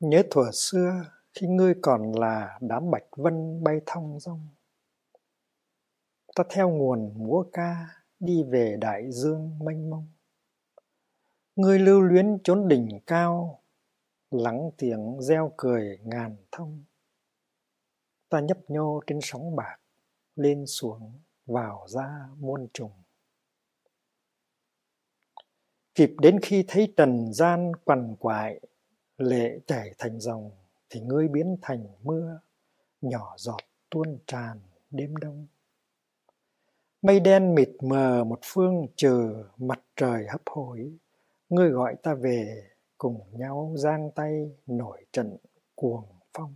Nhớ thuở xưa khi ngươi còn là đám bạch vân bay thong dong. Ta theo nguồn múa ca đi về đại dương mênh mông. Ngươi lưu luyến chốn đỉnh cao, lắng tiếng reo cười ngàn thông. Ta nhấp nhô trên sóng bạc, lên xuống vào ra muôn trùng. Kịp đến khi thấy trần gian quằn quại, lệ chảy thành dòng, thì ngươi biến thành mưa, nhỏ giọt tuôn tràn đêm đông. Mây đen mịt mờ một phương chờ mặt trời hấp hối, ngươi gọi ta về cùng nhau giang tay nổi trận cuồng phong.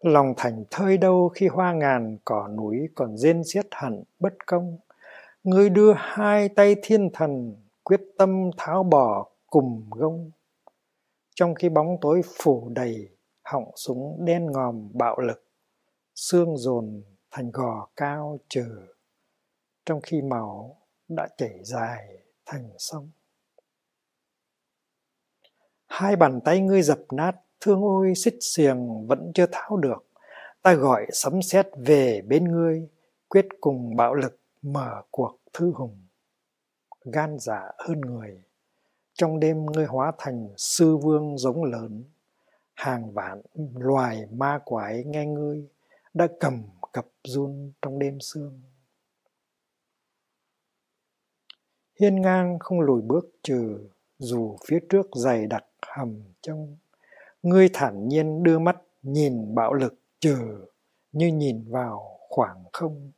Lòng thành thơi đâu khi hoa ngàn cỏ núi còn rên xiết hẳn bất công. Ngươi đưa hai tay thiên thần quyết tâm tháo bỏ cùng gông. Trong khi bóng tối phủ đầy họng súng đen ngòm bạo lực, xương dồn thành gò cao trừ Trong khi máu đã chảy dài thành sông. Hai bàn tay ngươi dập nát, thương ôi xích xiềng vẫn chưa tháo được. Ta gọi sấm sét về bên ngươi, quyết cùng bạo lực mở cuộc thư hùng. Gan dạ hơn người, trong đêm ngươi hóa thành sư vương giống lớn. Hàng vạn loài ma quái nghe ngươi đã cầm cập run trong đêm sương. Hiên ngang không lùi bước trừ, dù phía trước dày đặc hầm trong. Ngươi thản nhiên đưa mắt nhìn bạo lực trừ, như nhìn vào khoảng không.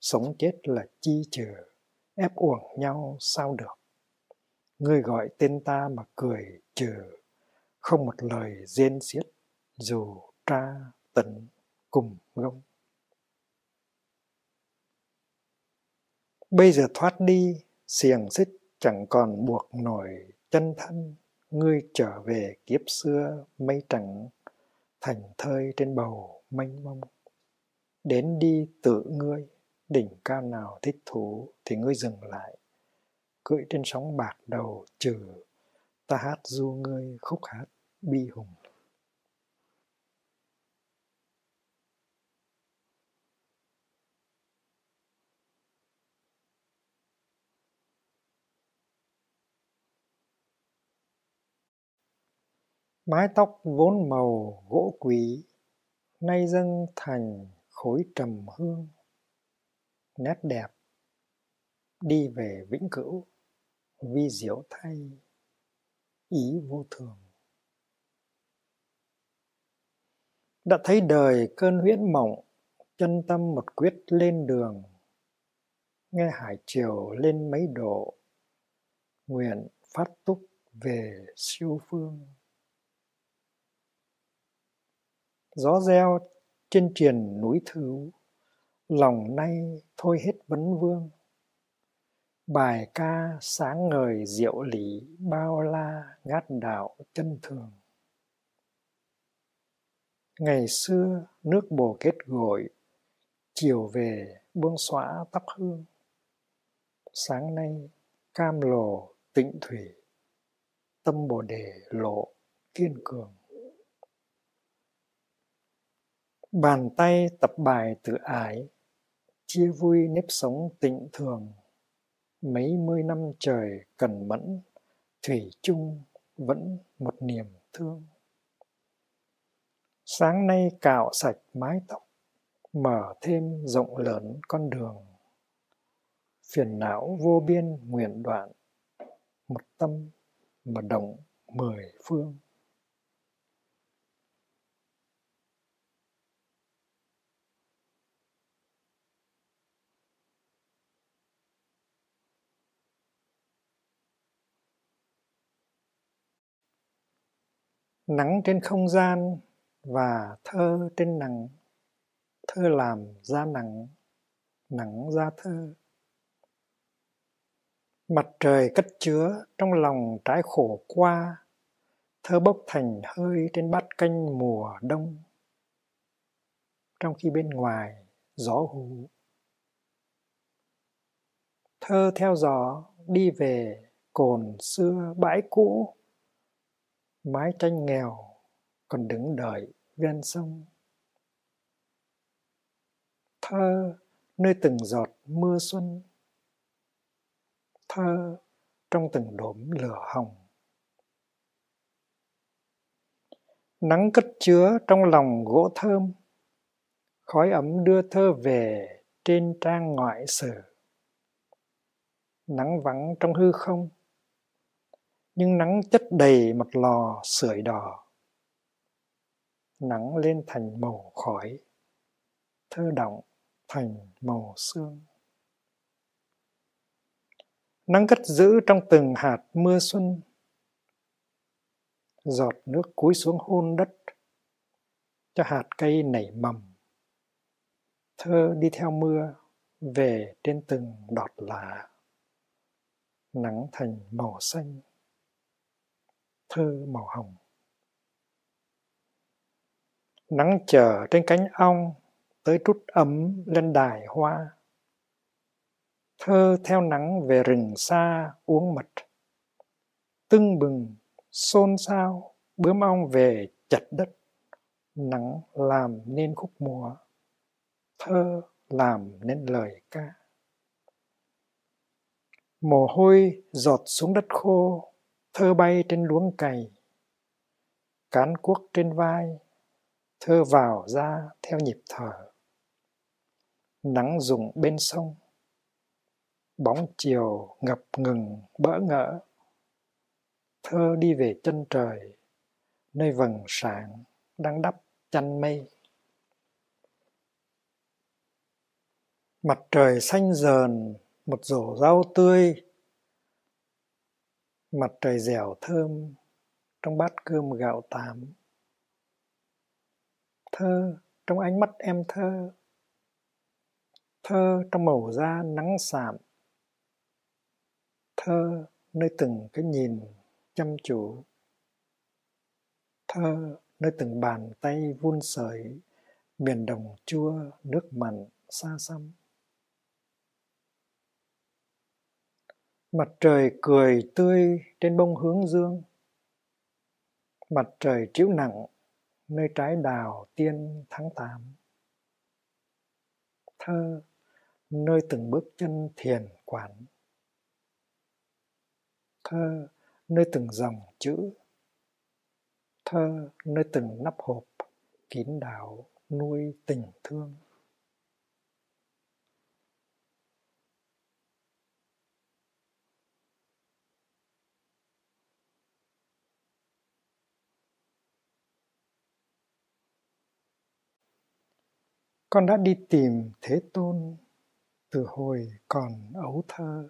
Sống chết là chi trừ, ép uổng nhau sao được. Ngươi gọi tên ta mà cười trừ, không một lời rên xiết, dù tra tận cùng gông. Bây giờ thoát đi, xiềng xích chẳng còn buộc nổi chân thân, ngươi trở về kiếp xưa mây trắng, thành thơi trên bầu mênh mông. Đến đi tự ngươi, đỉnh cao nào thích thú thì ngươi dừng lại. Cưỡi trên sóng bạc đầu trừ, ta hát du ngươi khúc hát bi hùng. Mái tóc vốn màu gỗ quý, nay dâng thành khối trầm hương. Nét đẹp, đi về vĩnh cửu, vi diệu thay, ý vô thường. Đã thấy đời cơn huyễn mộng, chân tâm một quyết lên đường. Nghe hải triều lên mấy độ, nguyện phát túc về siêu phương. gió reo trên triền núi thứ lòng nay thôi hết vấn vương bài ca sáng ngời diệu lý bao la ngát đạo chân thường. Ngày xưa nước bồ kết gội chiều về buông xóa tóc hương. Sáng nay cam lồ tịnh thủy tâm bồ đề lộ kiên cường. Bàn tay tập bài tự ái, chia vui nếp sống tịnh thường. Mấy mươi năm trời cần mẫn, thủy chung vẫn một niềm thương. Sáng nay cạo sạch mái tóc, mở thêm rộng lớn con đường. Phiền não vô biên nguyện đoạn, một tâm mà động mười phương. Nắng trên không gian và thơ trên nắng, thơ làm ra nắng nắng ra thơ. Mặt trời cất chứa trong lòng trái khổ qua, thơ bốc thành hơi trên bát canh mùa đông. Trong khi bên ngoài, gió hú. Thơ theo gió đi về cồn xưa bãi cũ mái tranh nghèo còn đứng đợi ven sông. Thơ nơi từng giọt mưa xuân. Thơ trong từng đốm lửa hồng. Nắng cất chứa trong lòng gỗ thơm. Khói ấm đưa thơ về trên trang ngoại sử. Nắng vắng trong hư không nhưng nắng chất đầy mặt lò sưởi đỏ, nắng lên thành màu khói, thơ động thành màu xương nắng cất giữ trong từng hạt mưa xuân, giọt nước cúi xuống hôn đất cho hạt cây nảy mầm. Thơ đi theo mưa về trên từng đọt lá, nắng thành màu xanh thơ màu hồng. Nắng chờ trên cánh ong, tới trút ấm lên đài hoa. Thơ theo nắng về rừng xa uống mật. Tưng bừng, xôn xao, bướm ong về chặt đất. Nắng làm nên khúc mùa thơ làm nên lời ca. Mồ hôi giọt xuống đất khô thơ bay trên luống cày, cán cuốc trên vai, thơ vào ra theo nhịp thở. Nắng rụng bên sông, bóng chiều ngập ngừng bỡ ngỡ. Thơ đi về chân trời, nơi vầng sáng đang đắp chăn mây. Mặt trời xanh dờn, một rổ rau tươi mặt trời dẻo thơm, trong bát cơm gạo tám thơ, trong ánh mắt em thơ. Thơ, trong màu da nắng sạm. Thơ, nơi từng cái nhìn chăm chú. Thơ, nơi từng bàn tay vun sợi, miền đồng chua nước mặn xa xăm. Mặt trời cười tươi trên bông hướng dương. Mặt trời chiếu nặng nơi trái đào tiên tháng tám. Thơ, nơi từng bước chân thiền quán. Thơ, nơi từng dòng chữ. Thơ, nơi từng nắp hộp kín đáo nuôi tình thương. Con đã đi tìm thế tôn từ hồi còn ấu thơ.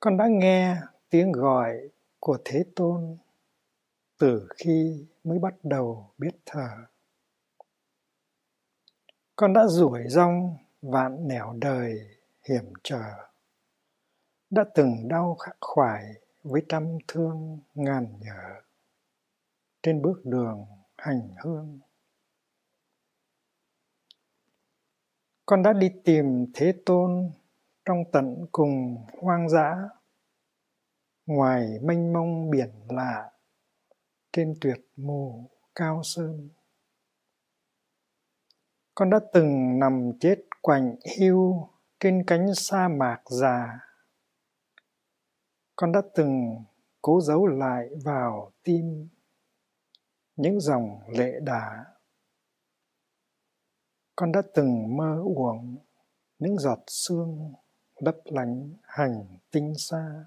Con đã nghe tiếng gọi của thế tôn từ khi mới bắt đầu biết thở con đã rủi rong vạn nẻo đời hiểm trở. Đã từng đau khắc khoải với trăm thương ngàn nhở trên bước đường hành hương con đã đi tìm thế tôn trong tận cùng hoang dã. Ngoài mênh mông biển lạ, trên tuyệt mù cao sơn. Con đã từng nằm chết quạnh hiu trên cánh sa mạc già. Con đã từng cố giấu lại vào tim những dòng lệ đà con đã từng mơ uổng những giọt sương lấp lánh hành tinh xa.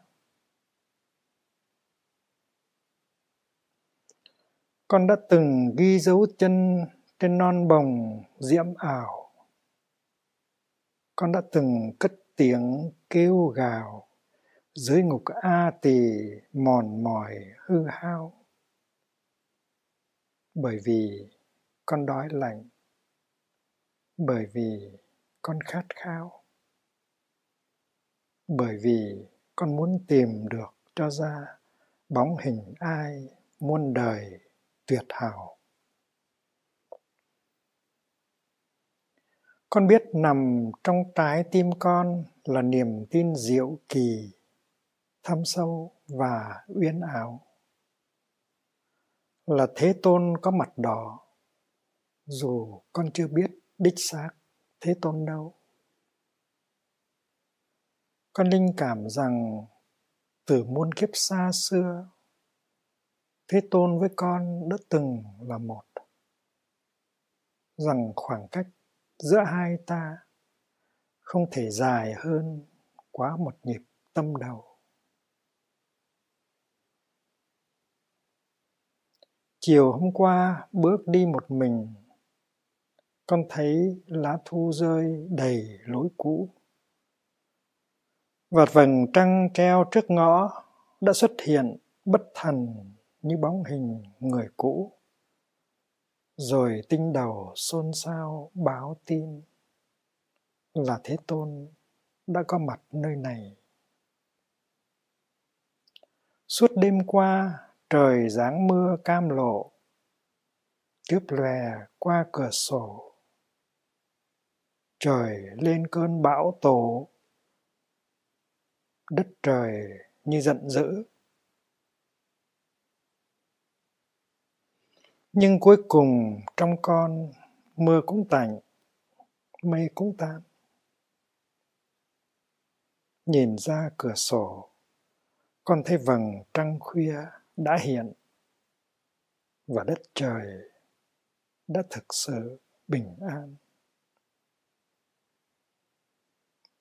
Con đã từng ghi dấu chân trên non bồng diễm ảo. Con đã từng cất tiếng kêu gào dưới ngục a tỳ mòn mỏi hư hao. Bởi vì con đói lạnh bởi vì con khát khao. Bởi vì con muốn tìm được cho ra bóng hình ai muôn đời tuyệt hảo. Con biết nằm trong trái tim con là niềm tin diệu kỳ, thâm sâu và uyên ảo. Là thế tôn có mặt đỏ, dù con chưa biết đích xác thế tôn đâu. Con linh cảm rằng từ muôn kiếp xa xưa, thế tôn với con đã từng là một. Rằng khoảng cách giữa hai ta không thể dài hơn quá một nhịp tâm đầu. Chiều hôm qua bước đi một mình con thấy lá thu rơi đầy lối cũ. Và vầng trăng treo trước ngõ đã xuất hiện bất thần như bóng hình người cũ. Rồi tinh đầu xôn xao báo tin là thế tôn đã có mặt nơi này. Suốt đêm qua, trời giáng mưa cam lộ chớp lòe qua cửa sổ trời lên cơn bão tổ đất trời như giận dữ. Nhưng cuối cùng trong con, mưa cũng tạnh, mây cũng tan. Nhìn ra cửa sổ, con thấy vầng trăng khuya đã hiện và đất trời đã thực sự bình an.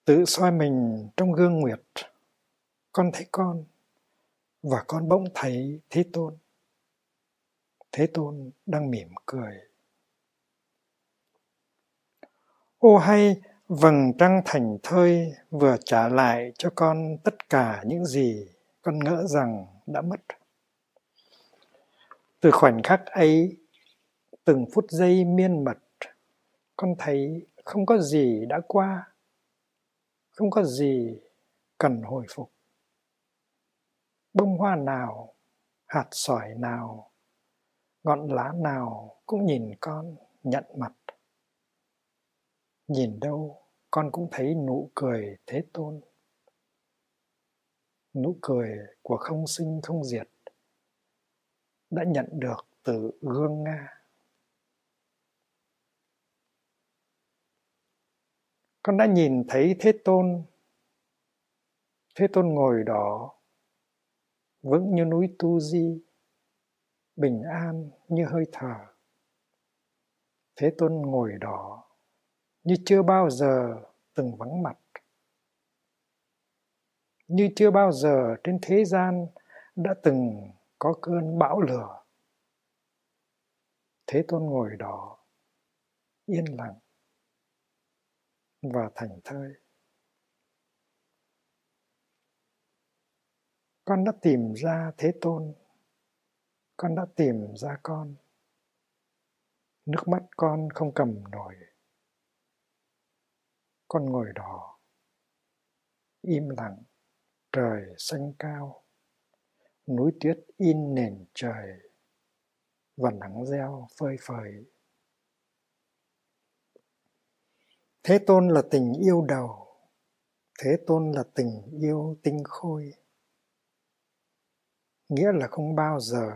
Tự soi mình trong gương nguyệt. Con thấy con và con bỗng thấy thế tôn. Thế tôn đang mỉm cười. Ô hay, vầng trăng thành thơi vừa trả lại cho con tất cả những gì con ngỡ rằng đã mất. Từ khoảnh khắc ấy, từng phút giây miên mật, con thấy không có gì đã qua không có gì cần hồi phục. Bông hoa nào, hạt sỏi nào, ngọn lá nào cũng nhìn con, nhận mặt. Nhìn đâu, con cũng thấy nụ cười thế tôn. Nụ cười của không sinh không diệt đã nhận được từ gương nga. Con đã nhìn thấy thế tôn. Thế tôn ngồi đó, vững như núi tu di, bình an như hơi thở. Thế tôn ngồi đó, như chưa bao giờ từng vắng mặt. Như chưa bao giờ trên thế gian đã từng có cơn bão lửa. Thế tôn ngồi đó, yên lặng và thành thơi. Con đã tìm ra thế tôn. Con đã tìm ra con. Nước mắt con không cầm nổi. Con ngồi đỏ, im lặng trời xanh cao. Núi tuyết in nền trời và nắng reo phơi phới. Thế tôn là tình yêu đầu, thế tôn là tình yêu tinh khôi. Nghĩa là không bao giờ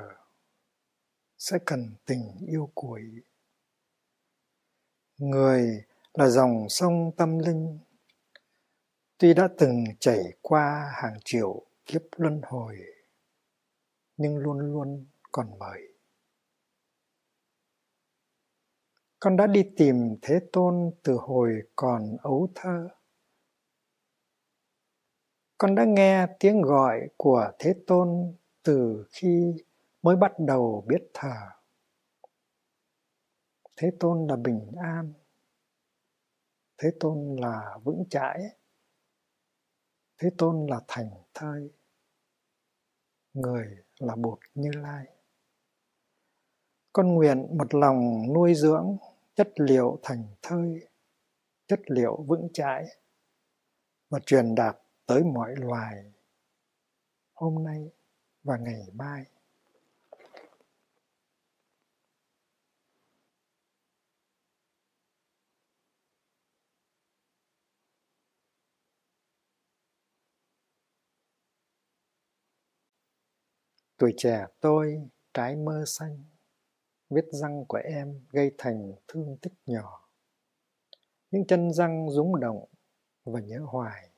sẽ cần tình yêu cuối. Người là dòng sông tâm linh, tuy đã từng chảy qua hàng triệu kiếp luân hồi, nhưng luôn luôn còn mời. Con đã đi tìm thế tôn từ hồi còn ấu thơ. Con đã nghe tiếng gọi của thế tôn từ khi mới bắt đầu biết thở thế tôn là bình an. Thế tôn là vững chãi. Thế tôn là thành thơi. Người là bột như lai con nguyện một lòng nuôi dưỡng chất liệu thành thơi chất liệu vững chãi và truyền đạt tới mọi loài hôm nay và ngày mai. Tuổi trẻ tôi, trái mơ xanh, vết răng của em gây thành thương tích nhỏ. Những chân răng rúng động và nhớ hoài,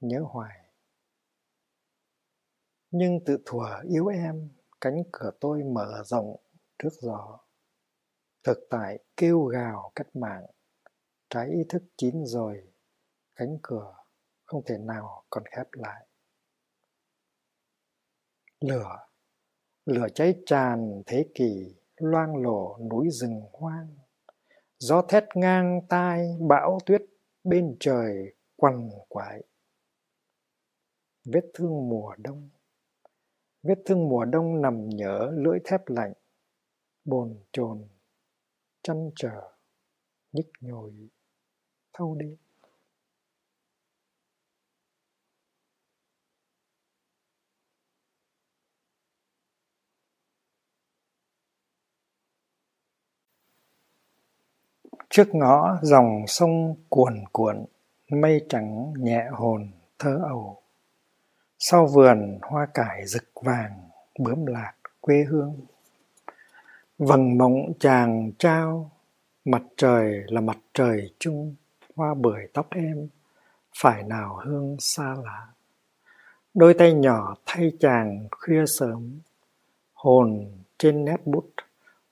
nhớ hoài. Nhưng tự thuở yêu em, cánh cửa tôi mở rộng trước gió. Thực tại kêu gào cách mạng, trái ý thức chín rồi, cánh cửa không thể nào còn khép lại. Lửa, lửa cháy tràn thế kỷ, loang lổ núi rừng hoang. Gió thét ngang tai, bão tuyết bên trời quằn quại. Vết thương mùa đông Vết thương mùa đông nằm nhớ lưỡi thép lạnh, bồn chồn, chăn trở, nhức nhồi, thâu đêm. Trước ngõ dòng sông cuồn cuộn, mây trắng nhẹ hồn thơ ầu. Sau vườn hoa cải rực vàng, bướm lạc quê hương. Vầng mộng chàng trao, mặt trời là mặt trời chung, hoa bưởi tóc em, phải nào hương xa lạ. Đôi tay nhỏ thay chàng khuya sớm, hồn trên nét bút,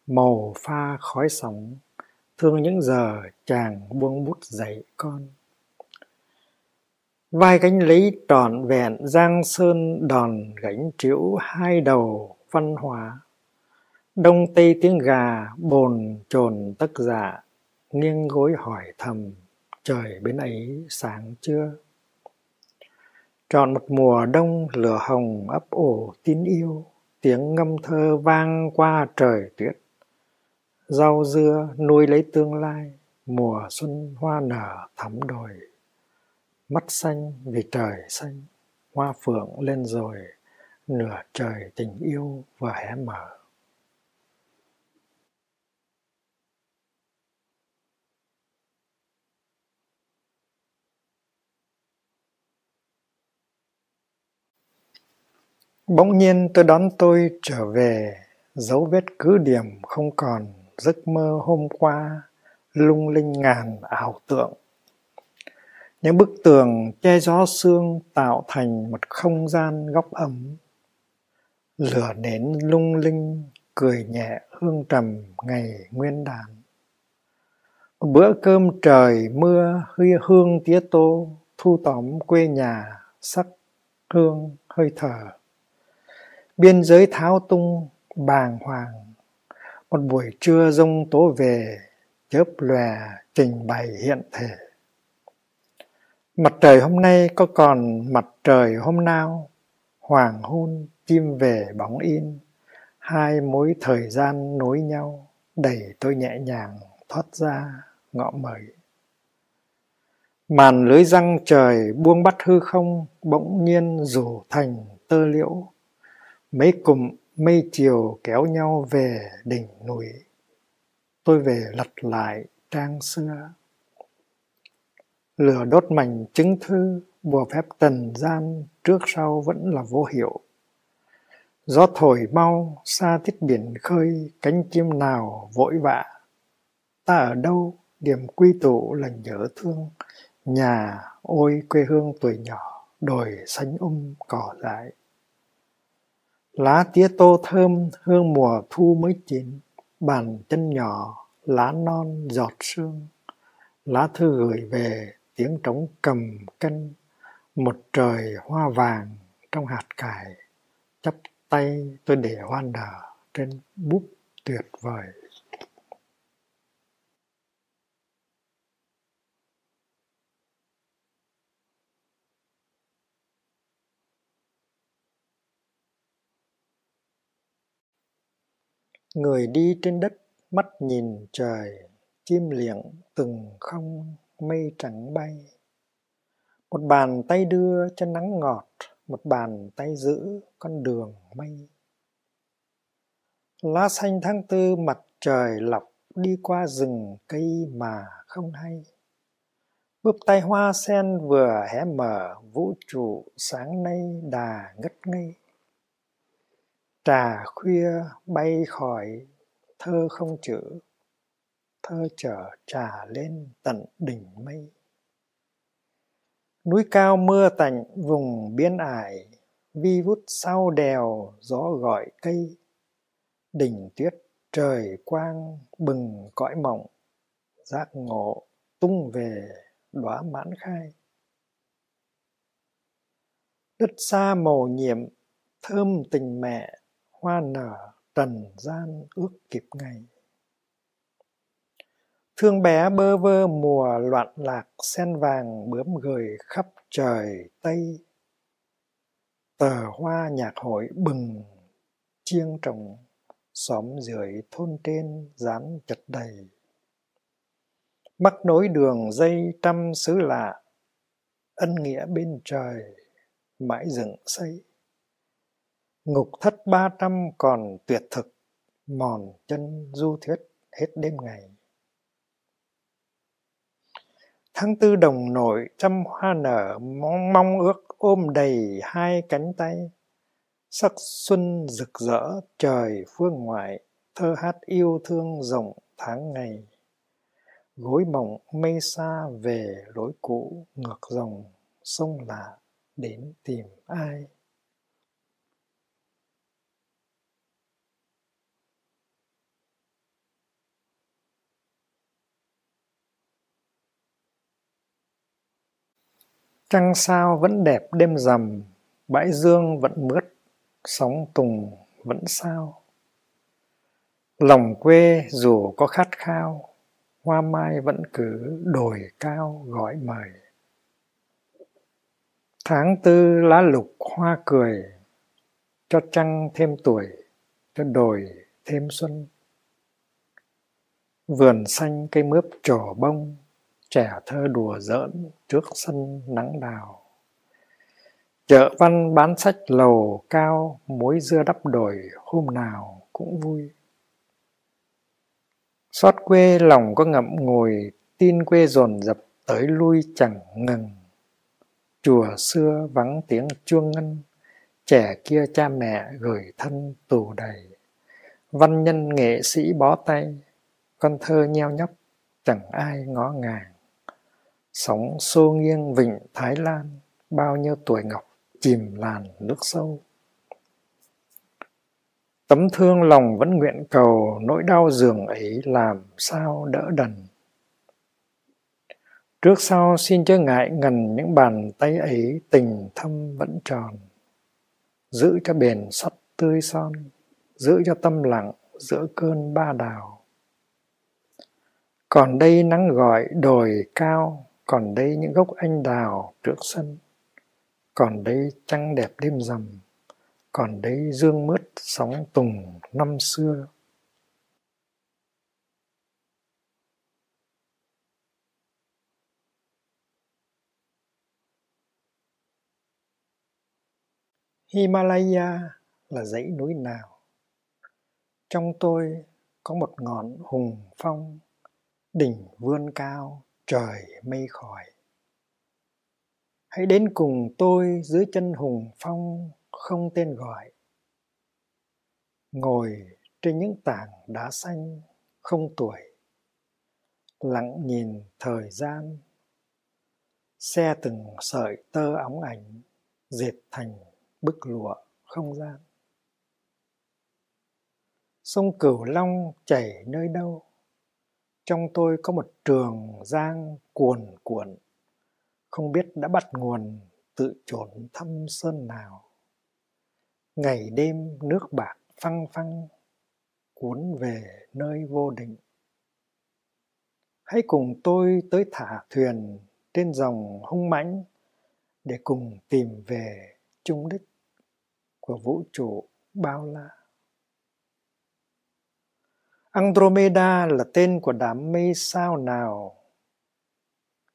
màu pha khói sóng, thương những giờ chàng buông bút dạy con. Vai gánh lấy trọn vẹn, giang sơn đòn gánh trĩu hai đầu văn hóa. Đông tây tiếng gà bồn chồn tất dạ nghiêng gối hỏi thầm, trời bên ấy sáng chưa? Trọn một mùa đông, lửa hồng ấp ủ tin yêu, tiếng ngâm thơ vang qua trời tuyết rau dưa nuôi lấy tương lai mùa xuân hoa nở thắm đồi. Mắt xanh vì trời xanh hoa phượng lên rồi nửa trời tình yêu vừa hé mở. Bỗng nhiên tôi đón tôi trở về, dấu vết cứ điểm không còn, giấc mơ hôm qua, lung linh ngàn ảo tượng. Những bức tường che gió sương tạo thành một không gian góc ấm. Lửa nến lung linh, cười nhẹ hương trầm ngày nguyên đán. Một bữa cơm trời mưa huy hương tía tô, thu tóm quê nhà, sắc hương hơi thở. Biên giới tháo tung, bàng hoàng. Một buổi trưa rông tố về, chớp lòe trình bày hiện thể. Mặt trời hôm nay có còn mặt trời hôm nào, hoàng hôn chim về bóng in, hai mối thời gian nối nhau, đẩy tôi nhẹ nhàng thoát ra ngõ mời. Màn lưới răng trời buông bắt hư không, bỗng nhiên rủ thành tơ liễu. Mấy cụm mây chiều kéo nhau về đỉnh núi. Tôi về lật lại trang xưa. Lửa đốt mảnh chứng thư, bùa phép tần gian trước sau vẫn là vô hiệu. Gió thổi mau, xa thiết biển khơi, cánh chim nào vội vã. Ta ở đâu? Điểm quy tụ là nhớ thương. Nhà, ôi, quê hương tuổi nhỏ, đồi xanh um cỏ dại lá tía tô thơm, hương mùa thu mới chín. Bàn chân nhỏ, lá non giọt sương. Lá thư gửi về, tiếng trống cầm cân. Một trời hoa vàng trong hạt cải. Chắp tay tôi để hoa nở trên bút tuyệt vời. Người đi trên đất, mắt nhìn trời, chim liệng từng không mây trắng bay. Một bàn tay đưa cho nắng ngọt, một bàn tay giữ con đường mây. Lá xanh tháng tư mặt trời lọc đi qua rừng cây mà không hay. Bước tay hoa sen vừa hé mở, vũ trụ sáng nay đà ngất ngây trà khuya bay khỏi thơ không chữ, thơ chở trà lên tận đỉnh mây. Núi cao mưa tạnh vùng biên ải, vi vút sau đèo gió gọi cây. Đỉnh tuyết trời quang bừng cõi mộng, giác ngộ tung về đóa mãn khai. Đất xa màu nhiệm, thơm tình mẹ hoa nở trần gian ước kịp ngày. Thương bé bơ vơ mùa loạn lạc sen vàng bướm gửi khắp trời tây. Tờ hoa nhạc hội bừng chiêng trồng, xóm dưới thôn trên dán chật đầy. Mắc nối đường dây trăm xứ lạ, ân nghĩa bên trời mãi dựng xây ngục thất ba trăm còn tuyệt thực mòn chân du thuyết hết đêm ngày. Tháng tư đồng nội trăm hoa nở mong, mong ước ôm đầy hai cánh tay. Sắc xuân rực rỡ trời phương ngoại thơ hát yêu thương rộng tháng ngày. Gối mộng mây xa về lối cũ ngược dòng sông lạ đến tìm ai? Trăng sao vẫn đẹp đêm rằm, bãi dương vẫn mướt, sóng tùng vẫn sao. Lòng quê dù có khát khao, hoa mai vẫn cứ đồi cao gọi mời. Tháng tư lá lục hoa cười, cho trăng thêm tuổi, cho đồi thêm xuân. Vườn xanh cây mướp trổ bông, trẻ thơ đùa giỡn trước sân nắng đào. Chợ văn bán sách lầu cao, muối dưa đắp đồi hôm nào cũng vui. Xót quê lòng có ngậm ngùi, tin quê dồn dập tới lui chẳng ngừng. Chùa xưa vắng tiếng chuông ngân, trẻ kia cha mẹ gửi thân tù đầy. Văn nhân nghệ sĩ bó tay, con thơ nheo nhóc, chẳng ai ngó ngàng. Sóng xô nghiêng vịnh Thái Lan, bao nhiêu tuổi ngọc chìm làn nước sâu. Tấm thương lòng vẫn nguyện cầu, nỗi đau giường ấy làm sao đỡ đần. Trước sau xin chớ ngại ngần những bàn tay ấy tình thâm vẫn tròn. Giữ cho bền sắt tươi son, giữ cho tâm lặng giữa cơn ba đào. Còn đây nắng gọi đồi cao, còn đây những gốc anh đào trước sân còn đây trăng đẹp đêm rằm còn đây dương mướt sóng tùng năm xưa Himalaya là dãy núi nào? Trong tôi có một ngọn hùng phong, đỉnh vươn cao trời mây khỏi hãy đến cùng tôi dưới chân hùng phong không tên gọi. Ngồi trên những tảng đá xanh không tuổi. Lặng nhìn thời gian. Xe từng sợi tơ óng ảnh dệt thành bức lụa không gian. Sông cửu long chảy nơi đâu? Trong tôi có một trường giang cuồn cuộn, không biết đã bắt nguồn tự trốn thăm sơn nào. Ngày đêm nước bạc phăng phăng, cuốn về nơi vô định. Hãy cùng tôi tới thả thuyền trên dòng hung mãnh để cùng tìm về trung đích của vũ trụ bao la. Andromeda là tên của đám mây sao nào.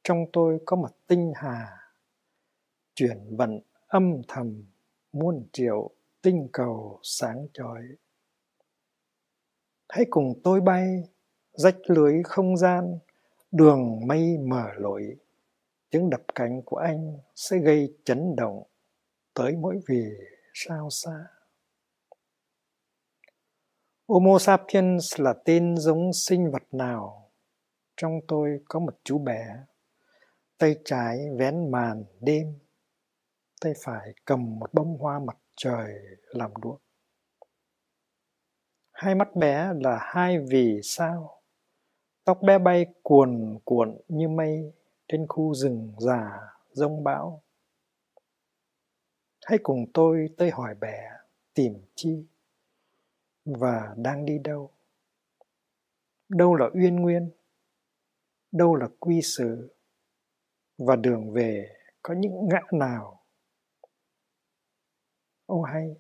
Trong tôi có một tinh hà, chuyển vận âm thầm muôn triệu tinh cầu sáng chói. Hãy cùng tôi bay, rách lưới không gian, đường mây mở lối. Tiếng đập cánh của anh sẽ gây chấn động tới mỗi vì sao xa. Homo sapiens là tên giống sinh vật nào? Trong tôi có một chú bé, tay trái vén màn đêm, tay phải cầm một bông hoa mặt trời làm đuốc. Hai mắt bé là hai vì sao, tóc bé bay cuồn cuộn như mây trên khu rừng già rông bão. Hãy cùng tôi tới hỏi bé tìm chi và đang đi đâu? Đâu là uyên nguyên? Đâu là quy sự và đường về có những ngã nào? Ô hay,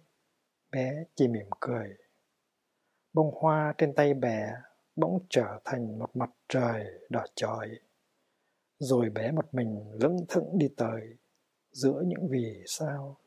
bé chỉ mỉm cười. Bông hoa trên tay bé bỗng trở thành một mặt trời đỏ chói. Rồi bé một mình lững thững đi tới giữa những vì sao.